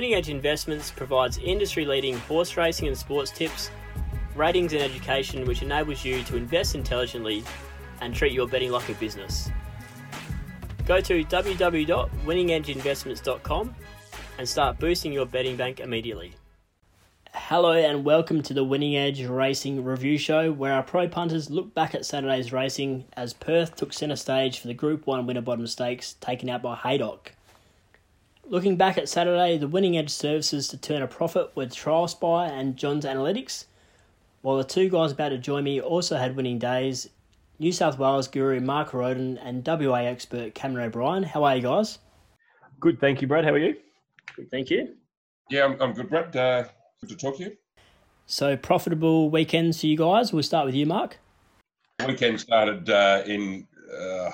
Winning Edge Investments provides industry leading horse racing and sports tips, ratings, and education which enables you to invest intelligently and treat your betting like a business. Go to www.winningedgeinvestments.com and start boosting your betting bank immediately. Hello and welcome to the Winning Edge Racing Review Show, where our pro punters look back at Saturday's racing as Perth took centre stage for the Group 1 Winterbottom Stakes taken out by Haydock. Looking back at Saturday, the winning edge services to turn a profit with Trial Spy and John's Analytics, while the two guys about to join me also had winning days. New South Wales guru Mark Roden and WA expert Cameron O'Brien. How are you guys? Good, thank you, Brad. How are you? Good, thank you. Yeah, I'm, I'm good, Brad. Uh, good to talk to you. So, profitable weekends for you guys. We'll start with you, Mark. Weekend started uh, in, uh,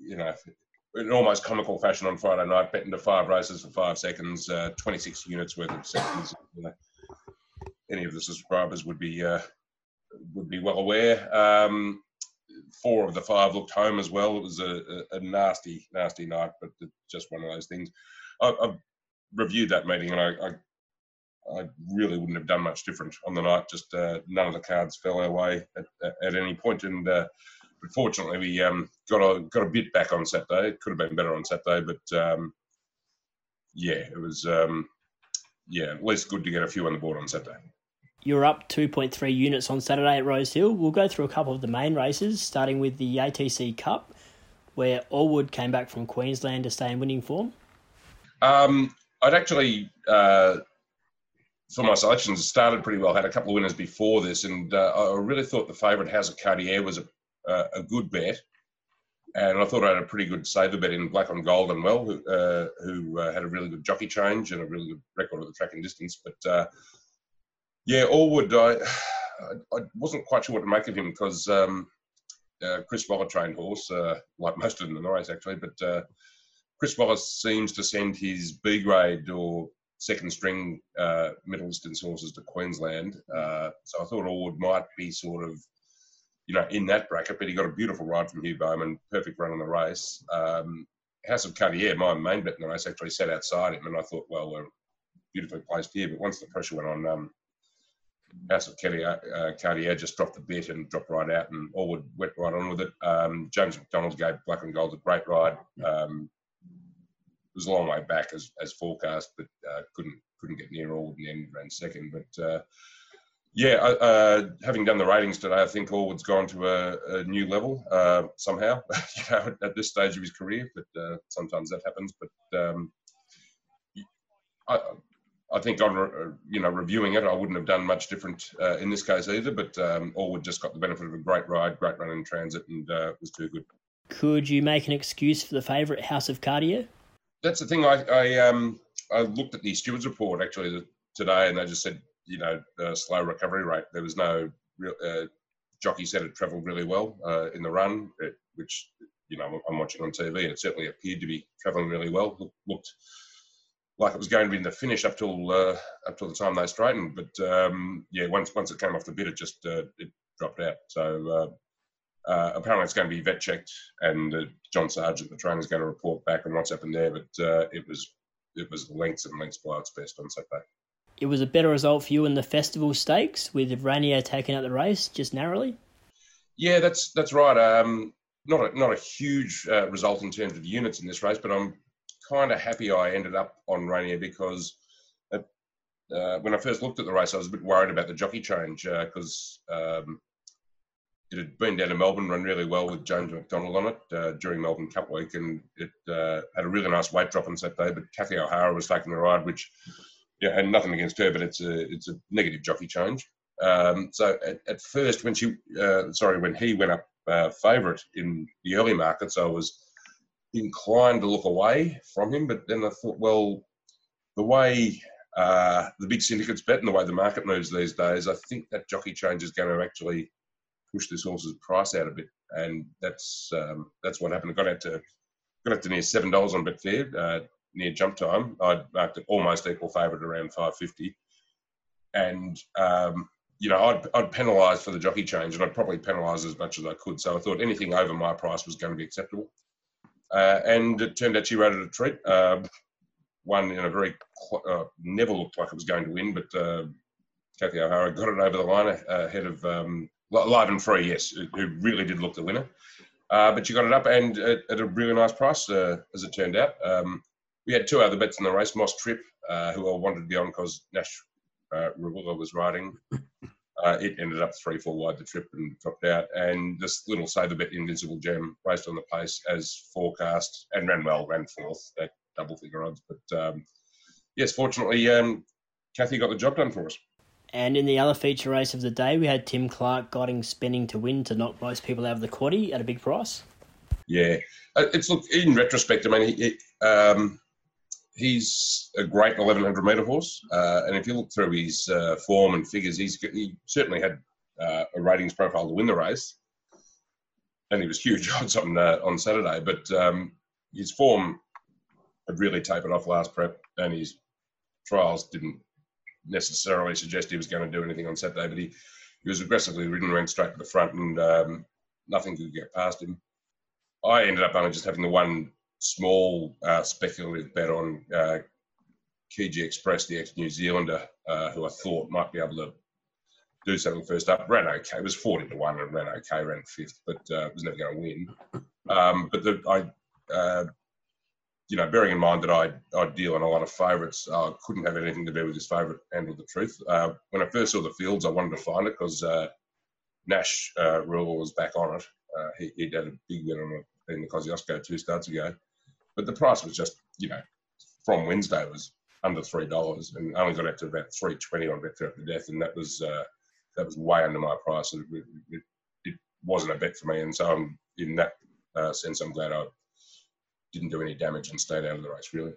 you know, in almost comical fashion on Friday night, betting to five races for five seconds, uh, 26 units worth of seconds. Any of the subscribers would be uh, would be well aware. Um, four of the five looked home as well. It was a, a, a nasty, nasty night, but just one of those things. I, reviewed that meeting, and I, I, I, really wouldn't have done much different on the night. Just uh, none of the cards fell our way at, at any point, and uh, but fortunately, we um, got a got a bit back on Saturday. It could have been better on Saturday, but um, yeah, it was um, yeah at least good to get a few on the board on Saturday. You're up 2.3 units on Saturday at Rosehill. We'll go through a couple of the main races, starting with the ATC Cup, where Allwood came back from Queensland to stay in winning form. Um, I'd actually, uh, for my selections, started pretty well. Had a couple of winners before this, and uh, I really thought the favourite House of Cartier was a uh, a good bet. And I thought I had a pretty good saver bet in Black on Gold and well, who, uh, who uh, had a really good jockey change and a really good record of the track and distance. But uh, yeah, Allwood, I, I wasn't quite sure what to make of him because um, uh, Chris Waller trained horse, uh, like most of them in the race actually, but Chris Waller seems to send his B grade or second string middle distance horses to Queensland. so I thought Allwood might be sort of you know, in that bracket, but he got a beautiful ride from Hugh Bowman, perfect run on the race. Um, House of Cartier, my main bet in the race, actually sat outside him, and I thought, well, we're beautifully placed here. But once the pressure went on, um, House of Cartier, uh, Cartier just dropped the bet and dropped right out, and Allwood went right on with it. Um, James McDonald gave Black and Gold a great ride. Um, it was a long way back as, as forecast, but uh, couldn't couldn't get near Allwood in the end, ran second. But uh, yeah, uh, having done the ratings today, I think Allwood's gone to a, a new level uh, somehow. you know, at this stage of his career, but uh, sometimes that happens. But um, I, I think on you know reviewing it, I wouldn't have done much different uh, in this case either. But um, Allwood just got the benefit of a great ride, great run in transit, and uh, was too good. Could you make an excuse for the favourite House of Cartier? That's the thing. I I, um, I looked at the stewards report actually today, and they just said you know, the slow recovery rate. There was no real, uh, jockey said it travelled really well uh, in the run, it, which, you know, I'm watching on TV and it certainly appeared to be travelling really well. Looked like it was going to be in the finish up till uh, up till the time they straightened. But um, yeah, once once it came off the bit, it just uh, it dropped out. So uh, uh, apparently it's going to be vet checked, and John Sargent, the trainer, is going to report back on what's happened there. But it was it was lengths and lengths below its best on Saturday it was a better result for you in the festival stakes with Rainier taking out the race just narrowly. Yeah, that's that's right. Um, not a, not a huge uh, result in terms of units in this race, but I'm kind of happy I ended up on Rainier because uh, uh, when I first looked at the race, I was a bit worried about the jockey change because uh, um, it had been down to Melbourne, run really well with James McDonald on it uh, during Melbourne Cup week, and it uh, had a really nice weight drop on Saturday. But Kathy O'Hara was taking the ride, which yeah, and nothing against her, but it's a it's a negative jockey change. Um, so at, at, first, when she uh, sorry, when he went up uh, favourite in the early markets, I was inclined to look away from him. But then I thought, well, the way uh, the big syndicates bet and the way the market moves these days, I think that jockey change is going to actually push this horse's price out a bit, and that's um, that's what happened. Got out to got out to near seven dollars on Betfair. Uh, near jump time. I'd marked it almost equal favourite around 550. And, um, you know, I'd, I'd penalise for the jockey change and I'd probably penalise as much as I could. So I thought anything over my price was going to be acceptable. Uh, and it turned out she rated a treat. Uh, won in a very uh, never looked like it was going to win, but uh, Kathy O'Hara got it over the line ahead of um, Live and Free, yes, who really did look the winner. Uh, but you got it up and at, at a really nice price, uh, as it turned out. Um, we had two other bets in the race, Moss Trip, uh, who I wanted to be on because Nash uh, was riding. Uh, it ended up three, four wide the trip and dropped out. And this little saver bet, Invincible Gem, raced on the pace as forecast and ran well, ran fourth at double figure odds. But um, yes, fortunately, um, Kathy got the job done for us. And in the other feature race of the day, we had Tim Clark getting spinning to win to knock most people out of the quaddy at a big price. Yeah, uh, it's look in retrospect. I mean, he, um, he's a great 1100 metre horse, uh, and if you look through his uh, form and figures, he's he certainly had uh, a ratings profile to win the race, and he was huge odds on uh, on Saturday. But um, his form had really tapered off last prep, and his trials didn't necessarily suggest he was going to do anything on Saturday, but he, he was aggressively ridden, went straight to the front, and um, nothing could get past him. I ended up only just having the one small uh, speculative bet on uh, Kiji Express, the ex New Zealander, uh, who I thought might be able to do something first up. Ran okay, it was 40 to 1 and ran okay, ran fifth, but uh, was never going to win. Um, but the, I uh, you know, bearing in mind that I, I deal in a lot of favourites, I uh, couldn't have anything to do with this favourite Handle the Truth. Uh, when I first saw the fields, I wanted to find it because uh, Nash Rawiller was back on it. He, he had a big win on it in the Kosciuszko two starts ago. But the price was just, you know, from Wednesday was under three dollars, and only got up to about three twenty on Betfair After Death, and that was uh, that was way under my price. It, it, it, wasn't a bet for me, and so I'm in that uh, sense, I'm glad I didn't do any damage and stayed out of the race really.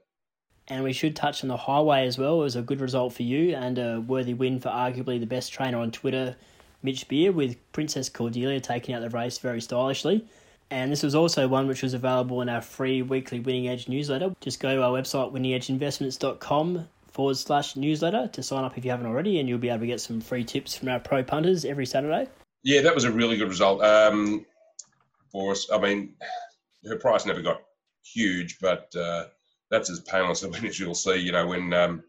And we should touch on the highway as well. It was a good result for you and a worthy win for arguably the best trainer on Twitter, Mitch Beer, with Princess Cordelia taking out the race very stylishly. And this was also one which was available in our free weekly Winning Edge newsletter. Just go to our website, winningedgeinvestments.com forward slash newsletter to sign up if you haven't already, and you'll be able to get some free tips from our pro punters every Saturday. Yeah, that was a really good result um, for us. I mean, her price never got huge, but uh, that's as painless a win as you'll see. You know, when um,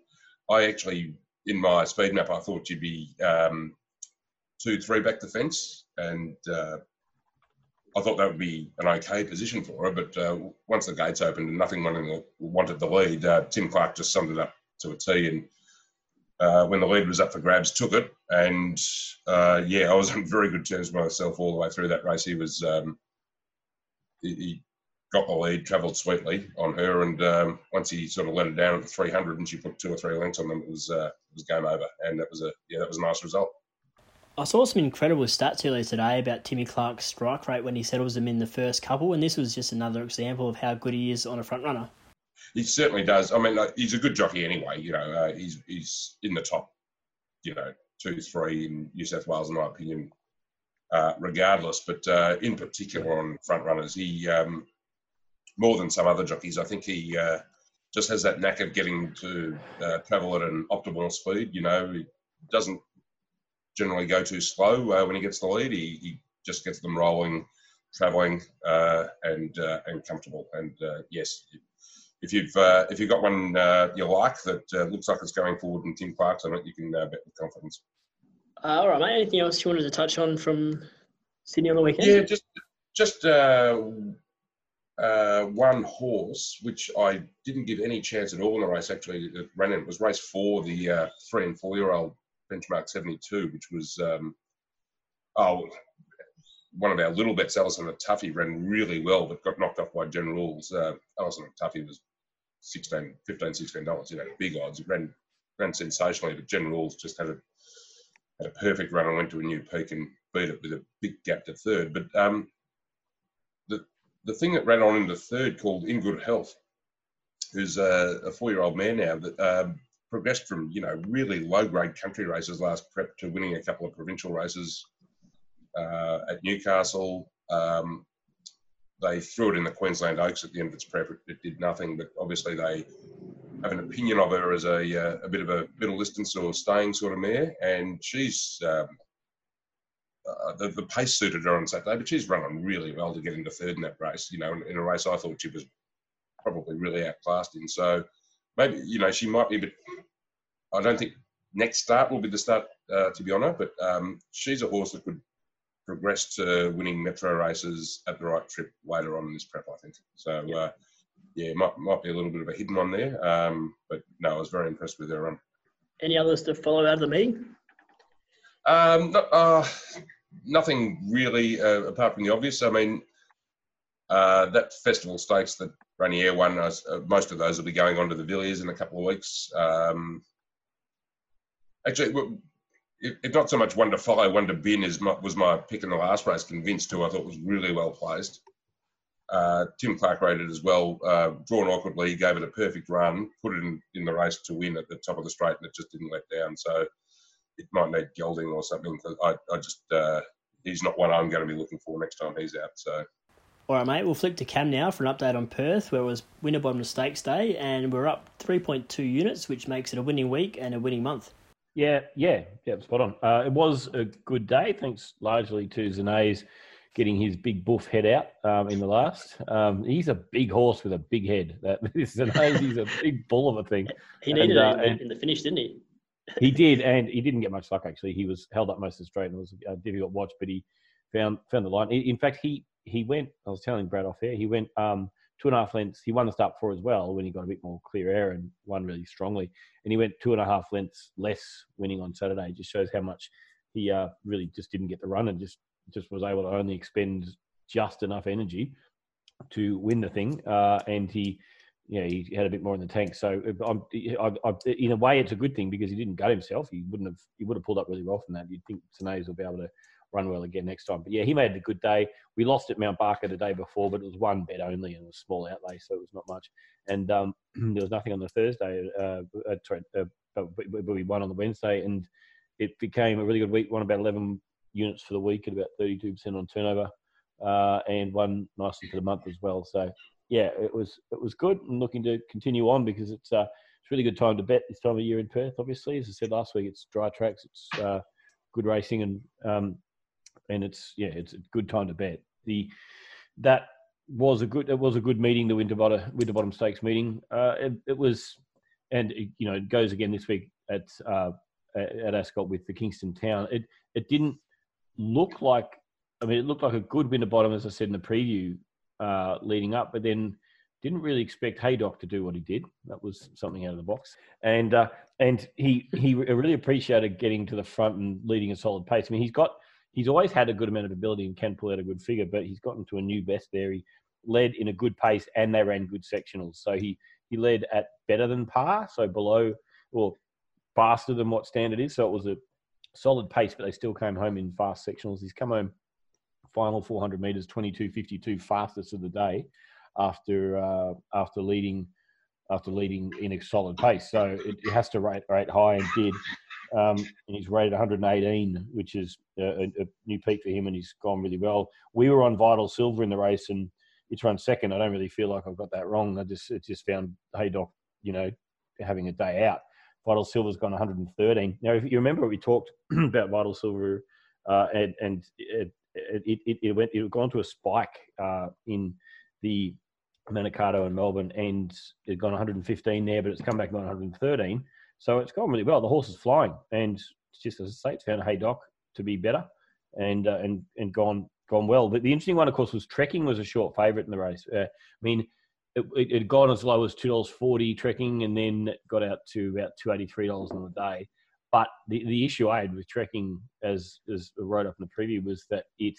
I actually in my speed map, I thought you'd be um, two, three back the fence, and uh, I thought that would be an okay position for her. But uh, once the gates opened and nothing wanted the lead, uh, Tim Clark just summed it up to a T. And uh, when the lead was up for grabs, took it. And uh, yeah, I was on very good terms with myself all the way through that race. He was um, he, he got the lead, travelled sweetly on her, and um, once he sort of let it down at the 300 and she put two or three lengths on them, it was uh, it was game over, and that was a yeah, that was a nice result. I saw some incredible stats earlier today about Timmy Clark's strike rate when he settles them in the first couple, and this was just another example of how good he is on a front runner. He certainly does. I mean, he's a good jockey anyway. You know, uh, he's he's in the top, you know, two, three in New South Wales, in my opinion, uh, regardless. But uh, in particular on front runners, he um, more than some other jockeys. I think he uh, just has that knack of getting to uh, travel at an optimal speed. You know, he doesn't generally go too slow uh, when he gets the lead. He, he just gets them rolling, travelling, uh, and uh, and comfortable. And uh, yes, if you've if you've got one you like that looks like it's going forward in Tim Clark's on it, you can bet with confidence. all right, mate. Anything else you wanted to touch on from Sydney on the weekend? Yeah, just just uh, one horse, which I didn't give any chance at all in the race. Actually, it ran in. It was race four, the uh, three and four year old benchmark seventy two, which was um, oh one of our little bets. Alison and Tuffy ran really well, but got knocked off by General Rules. Uh, Alison and Tuffy was 16 15 16 dollars. You know, big odds. It ran ran sensationally, but General Rules just had a had a perfect run and went to a new peak and beat it with a big gap to third. But um, the the thing that ran on into third called In Good Health, who's a, a four-year-old man now that um, progressed from you know really low-grade country races last prep to winning a couple of provincial races uh, at Newcastle. Um, they threw it in the Queensland Oaks at the end of its prep. It, it, did nothing, but obviously they have an opinion of her as a, uh, a bit of a middle distance or staying sort of mare, and she's um, uh, the, the pace suited her on Saturday, but she's running really well to get into third in that race. You know, in, in a race I thought she was probably really outclassed in. So maybe you know she might be, but I don't think next start will be the start uh, to be on her. But um, she's a horse that could progress to winning metro races at the right trip later on in this prep. I think so. Yeah, uh, yeah might might be a little bit of a hidden one there. Um, but no, I was very impressed with her run. Any others to follow out of the meeting? Um, no, uh, nothing really uh, apart from the obvious. I mean, uh, that festival stakes that Rainier won, uh, most of those will be going on to the Villiers in a couple of weeks. Um, actually, if not so much one to follow, one to bin is my, was my pick in the last race. Convinced who I thought was really well placed. Uh, Tim Clark rated as well, uh, drawn awkwardly, gave it a perfect run, put it in, in the race to win at the top of the straight, and it just didn't let down. So it might need gelding or something. I, I just uh, he's not one I'm going to be looking for next time he's out. So. All right, mate. We'll flip to Cam now for an update on Perth, where it was Winterbottom Stakes Day, and we're up 3.2 units, which makes it a winning week and a winning month. Yeah, yeah, yeah, spot on. Uh, it was a good day, thanks largely to Zanays getting his big buff head out um, in the last. Um, he's a big horse with a big head. That Zanays, he's a big bull of a thing. He needed and, uh, it in, in the finish, didn't he? he did, and he didn't get much luck. Actually, he was held up most of the straight, and it was a difficult watch. But he found found the line. In fact, he he went. I was telling Brad off air. He went um, two and a half lengths. He won the start four as well when he got a bit more clear air and won really strongly. And he went two and a half lengths less winning on Saturday. It just shows how much he uh, really just didn't get the run and just just was able to only expend just enough energy to win the thing. Uh, and he know, he had a bit more in the tank. So I'm, I, I, in a way, it's a good thing because he didn't gut himself. He wouldn't have, he would have pulled up really well from that. You'd think Zanays will be able to run well again next time. But yeah, he made a good day. We lost at Mount Barker the day before, but it was one bet only and a small outlay, so it was not much. And um, there was nothing on the Thursday. Uh, uh, uh, but we won on the Wednesday, and it became a really good week. Won about 11 units for the week at about 32% on turnover, uh, and won nicely for the month as well. So yeah, it was it was good. and looking to continue on because it's uh, it's really good time to bet this time of year in Perth. Obviously, as I said last week, it's dry tracks, it's uh, good racing, and um, and it's yeah, it's a good time to bet. The that was a good it was a good meeting, the Winterbottom Winterbottom Stakes meeting. Uh, it, it, was, and it, you know, it goes again this week at uh, at Ascot with the Kingston Town. It it didn't look like. I mean, it looked like a good Winterbottom, as I said in the preview, uh, leading up, but then didn't really expect Haydock to do what he did. That was something out of the box, and uh, and he he really appreciated getting to the front and leading a solid pace. I mean, he's got he's always had a good amount of ability and can pull out a good figure, but he's gotten to a new best there. He led in a good pace, and they ran good sectionals. So he he led at better than par, so below or faster than what standard is. So it was a solid pace, but they still came home in fast sectionals. He's come home final 400 meters, 22:52, fastest of the day, after uh, after leading after leading in a solid pace. So it, it has to rate, rate high and did. Um, and he's rated 118, which is a, a, new peak for him, and he's gone really well. We were on Vital Silver in the race, and it's run second. I don't really feel like I've got that wrong. I just it just found Haydock, you know, having a day out. Vital Silver's gone 113. Now, if you remember, we talked about Vital Silver, uh, and, and it, it, it, it went it gone to a spike uh, in the Manikato and Melbourne, and it had gone 115 there, but it's come back 113. So it's gone really well. The horse is flying, and just as I say, it's found Haydock to be better, and uh, and and gone gone well. The interesting one, of course, was Trekking was a short favourite in the race. Uh, I mean, it, had gone as low as two dollars forty Trekking, and then got out to about two eighty three dollars on the day. But the, the issue I had with Trekking, as as I wrote up in the preview, was that it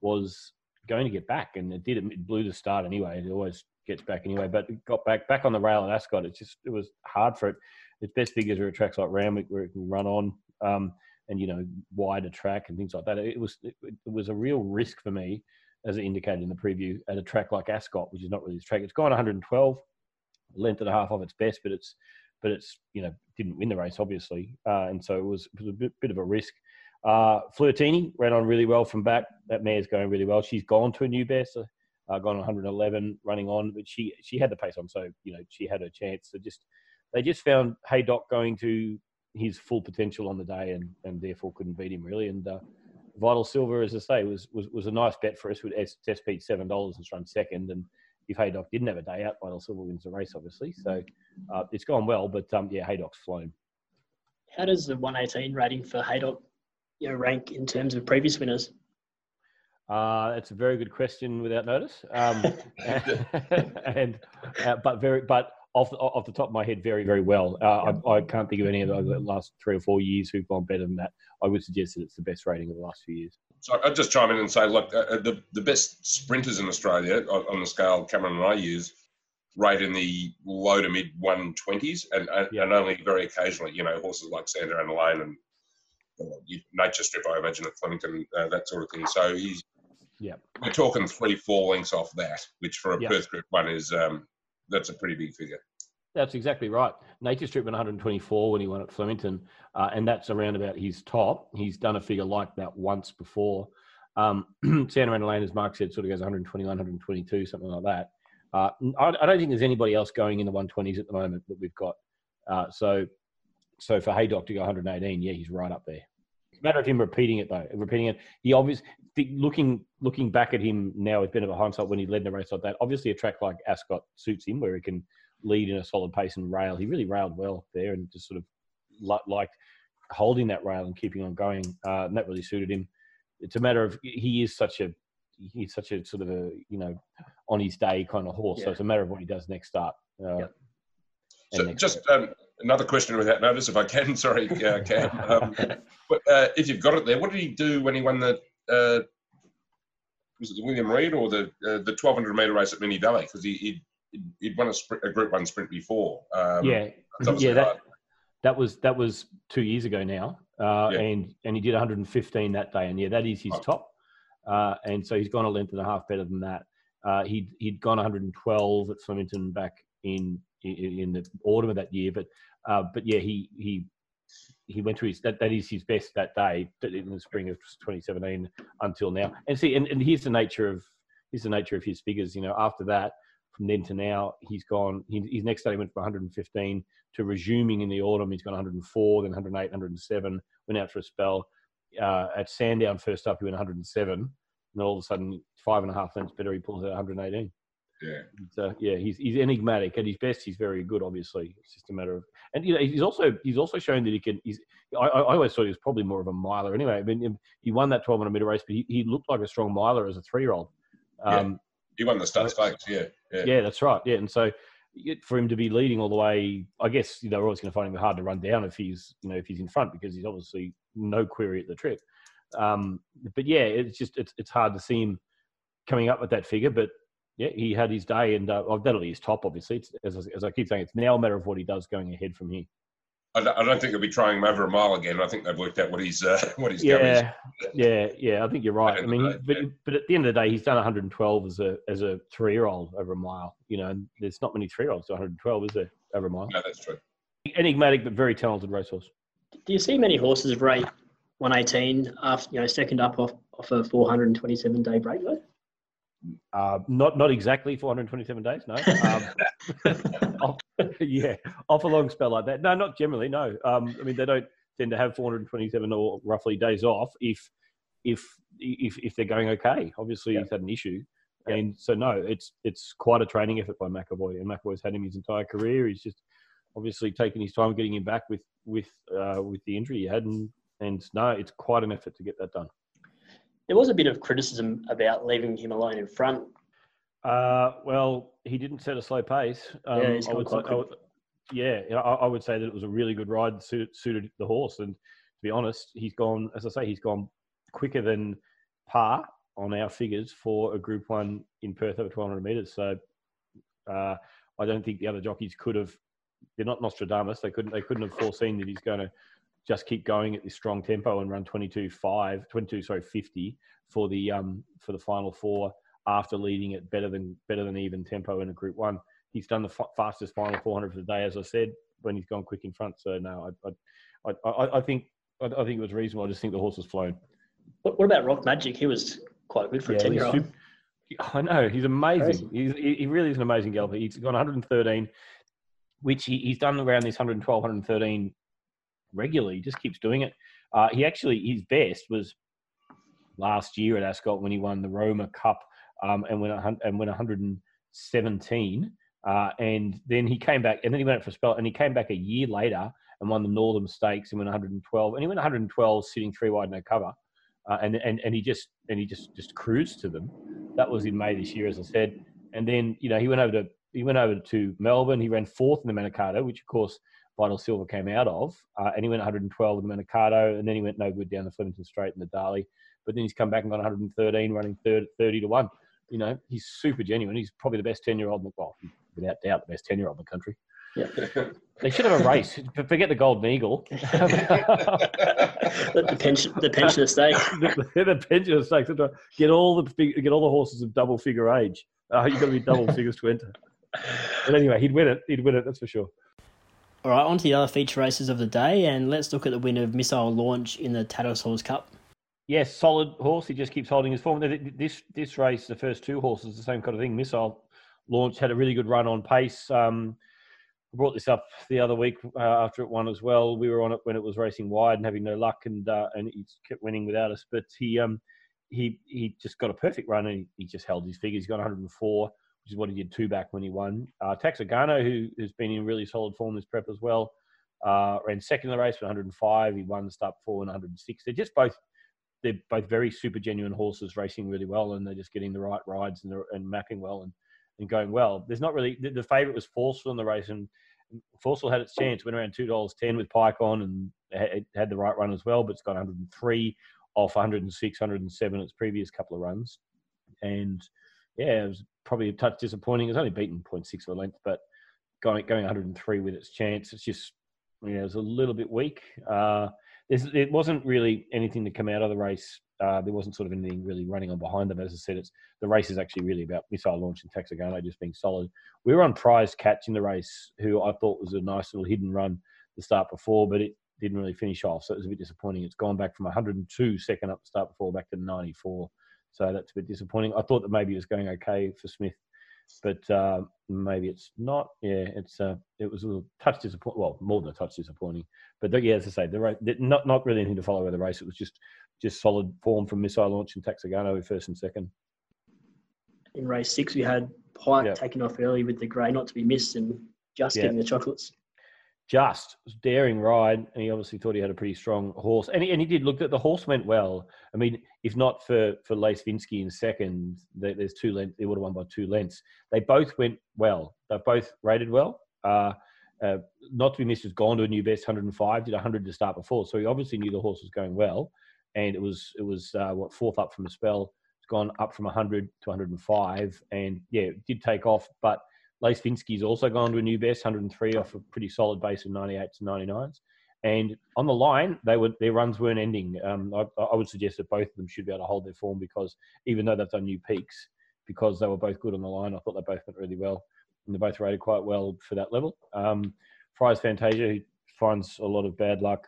was going to get back, and it did. It blew the start anyway. It always gets back anyway, but it got back back on the rail at Ascot. It just it was hard for it. Its best figures are at tracks like Randwick where it can run on, um, and you know wider track and things like that. It was it, it, was a real risk for me, as indicated in the preview, at a track like Ascot, which is not really a track. It's gone 112, length and a half of its best, but it's but it's you know didn't win the race obviously, uh, and so it was, it was a bit, bit of a risk. Uh, Flirtini ran on really well from back. That mare's going really well. She's gone to a new best, uh, gone 111 running on, but she she had the pace on, so you know she had her chance. So just they just found Haydock going to his full potential on the day, and and therefore couldn't beat him really. And uh, Vital Silver, as I say, was was was a nice bet for us with SP seven dollars and run second, and if Haydock didn't have a day out, Vital Silver wins the race, obviously. So uh, it's gone well, but um, yeah, Haydock's flown. How does the 118 rating for Haydock you know, rank in terms of previous winners? Uh, that's a very good question without notice. Um, and uh, but very but off the, off the top of my head, very very well. Uh, I, I, can't think of any of the last three or four years who've gone better than that. I would suggest that it's the best rating of the last few years. So I'd just chime in and say, look, uh, uh the the best sprinters in Australia on, on, the scale Cameron and I use rate in the low to mid 120s, and and, yeah. and only very occasionally, you know, horses like Santa Ana Lane and Nature Strip, I imagine at Flemington, uh, that sort of thing. So he's yeah, we're talking three, four lengths off that, which for a yep. Perth Group One is um, that's a pretty big figure. That's exactly right. Nature Strip went 124 when he won at Flemington, uh, and that's around about his top. He's done a figure like that once before. Um, Santa Ana Lane, as Mark said, sort of goes 121, 122, something like that. Uh, I, I, don't think there's anybody else going in the 120s at the moment that we've got. Uh, so, so for Haydock to go 118, yeah, he's right up there. It's a matter of him repeating it though, repeating it. He obviously looking looking back at him now with a bit of a hindsight when he led in a race like that. Obviously, a track like Ascot suits him, where he can lead in a solid pace and rail. He really railed well there, and just sort of liked holding that rail and keeping on going. Uh, and that really suited him. It's a matter of he is such a he's such a sort of a you know on his day kind of horse. Yeah. So it's a matter of what he does next start. Uh, yep. So just um, another question without notice, if I can. Sorry, uh, Cam. Um, but, uh, if you've got it there, what did he do when he won the? Uh, was it the William Reid or the uh, the 1200 meter race at Moonee Valley? Because he he'd, he'd won a, sprint, a, Group One sprint before. Um, yeah, yeah. That, that was that was two years ago now, uh, yeah. and and he did 115 that day, and yeah, that is his oh. top. Uh, and so he's gone a length and a half better than that. Uh, he'd he'd gone 112 at Flemington back in in the autumn of that year. But uh, but yeah, he he he went to his that, that is his best that day in the spring of 2017 until now. And see, and, and here's the nature of here's the nature of his figures. You know, after that, from then to now, he's gone. He, his next day went from 115 to resuming in the autumn. He's gone 104, then 108, 107. Went out for a spell. Uh, at Sandown, first up, he went 107. And all of a sudden, five and a half lengths better, he pulls out 118. Yeah. Uh, yeah, he's he's enigmatic. At his best, he's very good. Obviously, it's just a matter of and you know he's also he's also shown that he can. He's I, I always thought he was probably more of a miler. Anyway, I mean he won that 1200 meter race, but he, he looked like a strong miler as a three year old. Um, yeah. He won the Stud Stakes. Yeah, yeah, yeah. That's right. Yeah, and so for him to be leading all the way, I guess you know, we're always going to find him hard to run down if he's you know if he's in front because he's obviously no query at the trip. Um, but yeah, it's just it's it's hard to see him coming up with that figure, but yeah, he had his day, and uh, oh, that'll be his top. Obviously, it's, as, as I keep saying, it's now a matter of what he does going ahead from here. I don't, I don't think he'll be trying him over a mile again. I think they've worked out what he's uh, what he's yeah, yeah, yeah. I think you're right. I mean, but but at the end of the day, he's done 112 as a as a three year old over a mile. You know, and there's not many three year olds 112, is there, over a mile? No, that's true. Enigmatic but very talented racehorse. Do you see many horses rate 118 after you know second up off off a 427 day break though? Uh, not not exactly 427 days, no. Um, off, yeah, off a long spell like that. No, not generally. No. Um, I mean, they don't tend to have 427 or roughly days off if if if if they're going okay. Obviously, yeah. he's had an issue, yeah. and so no, it's it's quite a training effort by McAvoy, and McAvoy's had him his entire career. He's just obviously taking his time getting him back with with uh, with the injury he had, and and no, it's quite an effort to get that done. There was a bit of criticism about leaving him alone in front. Uh, well, he didn't set a slow pace. Um, yeah, I would, say, I would, yeah, I, I, would say that it was a really good ride suited, suited the horse. And to be honest, he's gone, as I say, he's gone quicker than par on our figures for a Group One in Perth over 1200 metres. So uh, I don't think the other jockeys could have. They're not Nostradamus. They couldn't. They couldn't have foreseen that he's going to just keep going at this strong tempo and run 22 5 22 sorry 50 for the um for the final four after leading it better than better than even tempo in a group one. He's done the f- fastest final 400 for the day as i said when he's gone quick in front. So no i i i, I think I, I, think it was reasonable. I just think the horse was flown. What, what about rock magic? He was quite good for yeah, a 10 year old I know he's amazing. He's, he really is an amazing galloper. He's gone 113, which he, he's done around this 112, 113 regularly. He just keeps doing it. Uh, he actually his best was last year at Ascot when he won the Roma Cup um, and went and went 17. Uh, and then he came back, and then he went out for a spell, and he came back a year later and won the Northern Stakes and went 112. And he went 112, sitting three wide, no cover. Uh, and, and and he just and he just just cruised to them. That was in May this year, as I said. And then you know he went over to he went over to Melbourne. He ran fourth in the Manikato, which of course Vital Silver came out of, uh, and he went 112 in the Manikato, and then he went no good down the Flemington Straight in the Darley. But then he's come back and got 113, running third, 30 to one. You know, he's super genuine. He's probably the best 10 year old, well, without doubt, the best 10 year old in the country. Yeah. They should have a race. Forget the Golden Eagle. the, the pension, the pensioner stake. the, the pensioner stakes. Get all the get all the horses of double figure age. Uh, you've got to be double figures to enter. But anyway, he'd win it. He'd win it. That's for sure. All right, on to the other feature races of the day, and let's look at the win of Missile Launch in the Tattersalls Cup. Yes, solid horse. He just keeps holding his form. This this race, the first two horses, the same kind of thing. Missile Launch had a really good run on pace. Um, I brought this up the other week uh, after it won as well. We were on it when it was racing wide and having no luck, and uh, and he kept winning without us. But he um he he just got a perfect run and he, he just held his figures. He got 104, which is what he did two back when he won. Uh, Taxagano, who has been in really solid form this prep as well, uh, ran second in the race with 105. He won the start four and 106. They're just both they're both very super genuine horses racing really well, and they're just getting the right rides and, and mapping well and, and going well. There's not really the, the favourite was Forceful in the race, and Forceful had its chance. Went around two dollars ten with Pike on, and it had the right run as well, but it's got 103 off 106, 107 its previous couple of runs, and yeah, it was probably a touch disappointing. It's only beaten 0.6 of a length, but going going 103 with its chance, it's just you know, it was a little bit weak. Uh, it wasn't really anything to come out of the race. Uh, there wasn't sort of anything really running on behind them. As I said, it's the race is actually really about missile launch and Taxagano just being solid. We were on prize catch in the race, who I thought was a nice little hidden run the start before, but it didn't really finish off, so it was a bit disappointing. It's gone back from 102 second up the start before back to 94, so that's a bit disappointing. I thought that maybe it was going okay for Smith but uh, maybe it's not. Yeah, it's uh, it was a little touch disappointing. Well, more than a touch disappointing. But the, yeah, as I say, the race, not not really anything to follow with the race. It was just just solid form from Missile Launch and Taxagano first and second. In race six, we had Pike yep. taking off early with the grey, not to be missed, and just yep. getting the chocolates just daring ride, and he obviously thought he had a pretty strong horse, and he, and he did look that the horse went well. I mean, if not for for Lace Vinsky in second, there's two lengths. They would have won by two lengths. They both went well. They both rated well. Uh, uh, not to be missed has gone to a new best 105. Did 100 to start before, so he obviously knew the horse was going well, and it was it was uh, what fourth up from a spell. It's gone up from 100 to 105, and yeah, it did take off, but Lace also gone to a new best, 103 off a pretty solid base of 98s and 99s. And on the line, they were their runs weren't ending. Um, I, I, would suggest that both of them should be able to hold their form because even though they've done new peaks, because they were both good on the line, I thought they both went really well, and they both rated quite well for that level. Um, Fry's Fantasia, who finds a lot of bad luck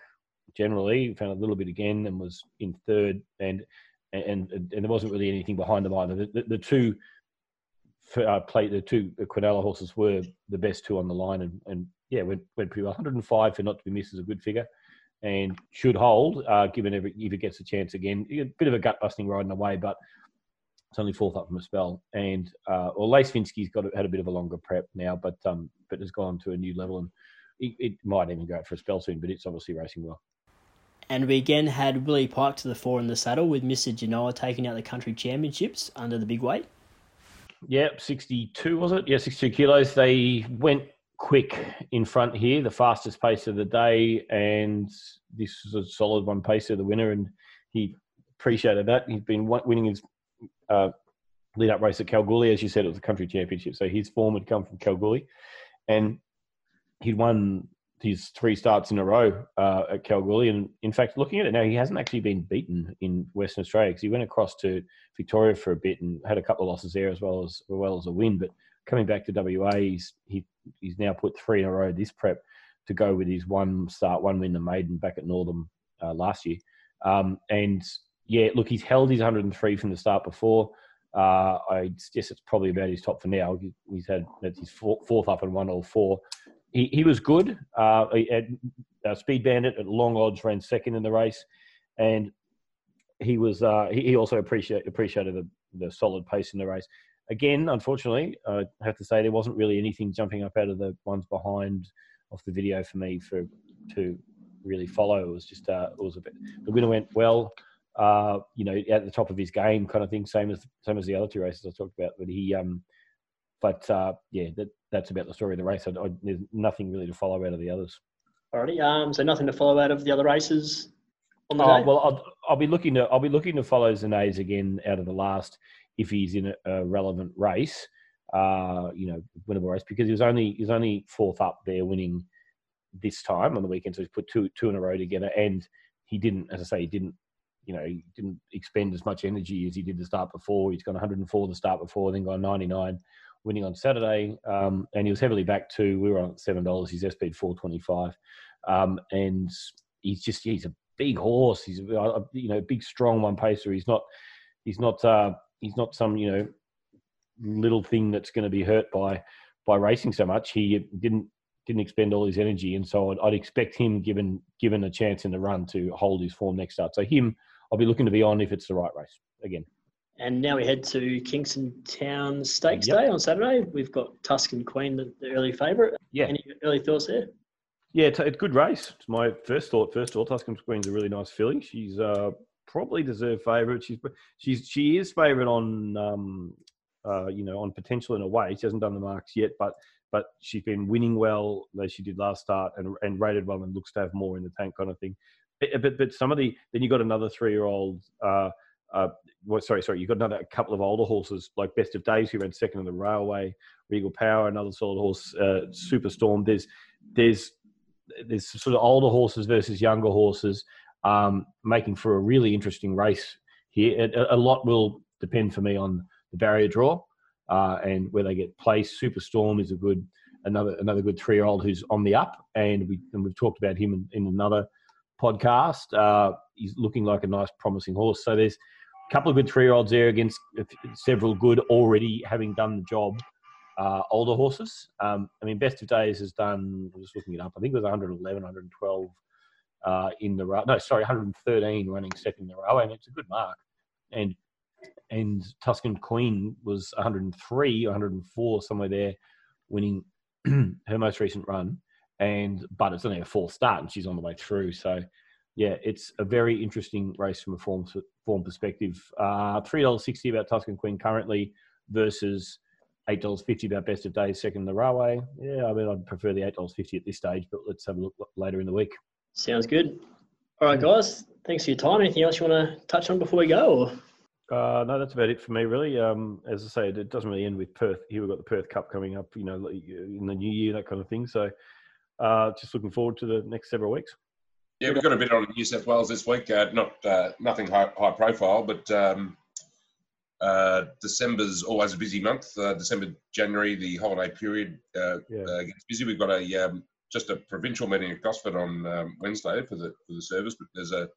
generally, found a little bit again and was in third, and and and, and there wasn't really anything behind them either. The, the, the two uh, play the two Quinella horses were the best two on the line, and, and yeah, went went pretty well. 105 for not to be missed is a good figure, and should hold uh, given every, if it gets a chance again. A bit of a gut busting ride in a way, but it's only fourth up from a spell. And uh, well, Lace Vinsky's got had a bit of a longer prep now, but um, but has gone to a new level, and it, it might even go out for a spell soon. But it's obviously racing well. And we again had Willie Pike to the fore in the saddle with Mr. Genoa taking out the country championships under the big weight. Yep, 62 was it? Yeah, 62 kilos. They went quick in front here, the fastest pace of the day, and this was a solid one pace of the winner, and he appreciated that. He's been winning his uh, lead up race at Kalgoorlie, as you said, it was a country championship, so his form had come from Kalgoorlie, and he'd won his three starts in a row uh, at Kalgoorlie. And in fact, looking at it now, he hasn't actually been beaten in Western Australia because he went across to Victoria for a bit and had a couple of losses there as well as as well as a win. But coming back to WA, he's he, he's now put three in a row this prep to go with his one start, one win, the maiden back at Northam uh, last year. Um, and yeah, look, he's held his 103 from the start before. Uh, I guess it's probably about his top for now. He's had that's his fourth up and one all four he, he was good. Uh, had, uh, Speed Bandit at long odds ran second in the race, and he was uh, he, he, also appreciate, appreciated the, the solid pace in the race. again, unfortunately, I have to say there wasn't really anything jumping up out of the ones behind off the video for me for to really follow. It was just uh, it was a bit. The winner went well. Uh, you know, at the top of his game, kind of thing. Same as same as the other two races I talked about. But he, um, but uh, yeah, that, that's about the story of the race. I, I, there's nothing really to follow out of the others. Alrighty, um, so nothing to follow out of the other races. On the oh, day? well, I'll, I'll, be looking to I'll be looking to follow Zanay's again out of the last if he's in a, a relevant race, uh, you know, winnable race because he was only he was only fourth up there winning this time on the weekend, so he's put two two in a row together, and he didn't, as I say, he didn't. You know, he didn't expend as much energy as he did the start before. He's got 104 the start before, then got 99 winning on Saturday, um, and he was heavily back too. We were on seven dollars. He's SP 425, um, and he's just he's a big horse. He's a, you know big strong one pacer. He's not he's not uh, he's not some you know little thing that's going to be hurt by by racing so much. He didn't didn't expend all his energy, and so I'd, I'd, expect him, given given a chance in the run, to hold his form next start. So him, I'll be looking to be on if it's the right race again. And now we head to Kingston Town Stakes yep. Day on Saturday. We've got Tuscan Queen, the, the early favourite. Yeah. Any early thoughts there? Yeah, it's a good race. It's my first thought. First of all, Tuscan Queen's a really nice filly. She's uh, probably deserved favourite. She's she's she is favourite on um, uh, you know on potential in a way. She hasn't done the marks yet, but but she's been winning well as she did last start and and rated well and looks to have more in the tank kind of thing. But but, but some of the then you got another three year old. Uh, uh, well, sorry, sorry. You've got another couple of older horses like Best of Days, who ran second in the Railway, Regal Power, another solid horse, uh, Superstorm. There's there's there's sort of older horses versus younger horses um, making for a really interesting race here. A, lot will depend for me on the barrier draw uh, and where they get placed. Superstorm is a good another another good three year old who's on the up, and we and we've talked about him in, in another podcast. Uh, he's looking like a nice, promising horse. So there's a couple of good three year olds there against several good already having done the job. Uh, older horses. Um, I mean, Best of Days has done. I'm just looking it up. I think it was 111, 112 uh, in the row. No, sorry, 113 running second in the row, and it's a good mark. And and Tuscan Queen was 103, 104 somewhere there, winning her most recent run. And but it's only a fourth start, and she's on the way through. So yeah, it's a very interesting race from a form form perspective. Uh, Three dollars sixty about Tuscan Queen currently versus eight dollars fifty about Best of Days second in the railway. Yeah, I mean I'd prefer the eight dollars fifty at this stage, but let's have a look later in the week. Sounds good. All right, guys. Thanks for your time. Anything else you want to touch on before we go? Uh, no, that's about it for me, really. Um, as I say, it doesn't really end with Perth. Here we've got the Perth Cup coming up, you know, in the new year, that kind of thing. So, uh, just looking forward to the next several weeks. Yeah, we've got a bit on New South Wales this week. Uh, not uh, nothing high, high profile, but um, uh, December's always a busy month. Uh, December, January, the holiday period uh, yeah. uh, gets busy. We've got a um, just a provincial meeting at Gosford on um, Wednesday for the for the service, but there's a,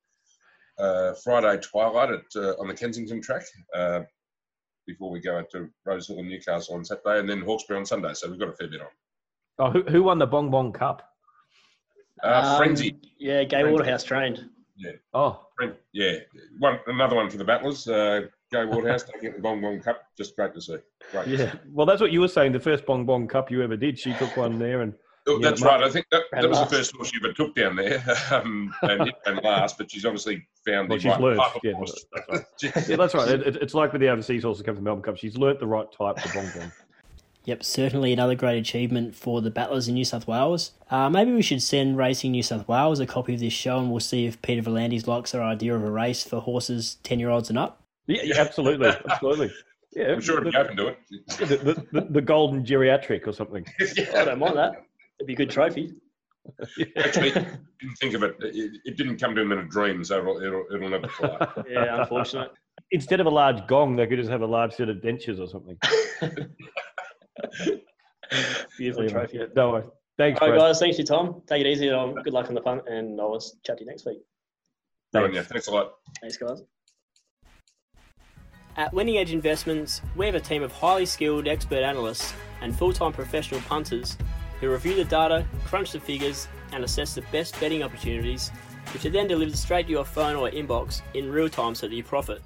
Friday twilight at uh, on the Kensington track uh, before we go out to Rosehill and Newcastle on Saturday, and then Hawkesbury on Sunday. So we've got a fair bit on. Oh, who, who won the Bong Bong Cup? Uh, um, Frenzy. Yeah, Gai Frenzy. Waterhouse trained. Yeah. Oh. Yeah. One another one for the battlers. Uh, Gai Waterhouse taking the Bong Bong Cup. Just great to see. Great. Yeah. Well, that's what you were saying. The first Bong Bong Cup you ever did, she took one there and Oh, that's right. I think that, that was the first horse she ever took down there, um, and, and last. But she's obviously found well, the she's right learned. type yeah, horse. That's right. yeah, that's right. It, it's like with the overseas horses come to Melbourne Cup. She's learnt the right type for Bong Bong. Yep, certainly another great achievement for the battlers in New South Wales. Uh, maybe we should send Racing New South Wales a copy of this show, and we'll see if Peter V'landys likes our idea of a race for horses ten year olds and up. Yeah, yeah absolutely, absolutely. Yeah, I'm sure it'd be open to it. The, the, the, the, golden geriatric or something. yeah. I don't mind that. It'd be a good trophy. Actually, didn't think of it. it. it. didn't come to him in a dream, so it'll, it'll, it'll never fly. yeah, unfortunate. Instead of a large gong, they could just have a large set of dentures or something. Beautiful trophy. No worries. Thanks, All right, guys. Thanks for your time. Take it easy. Um, good luck on the punt, and I'll chat to you next week. Thanks. Thanks a lot. Thanks, guys. At Winning Edge Investments, we have a team of highly skilled expert analysts and full time professional punters who review the data, crunch the figures, and assess the best betting opportunities, which are then delivered straight to your phone or inbox in real time so that you profit.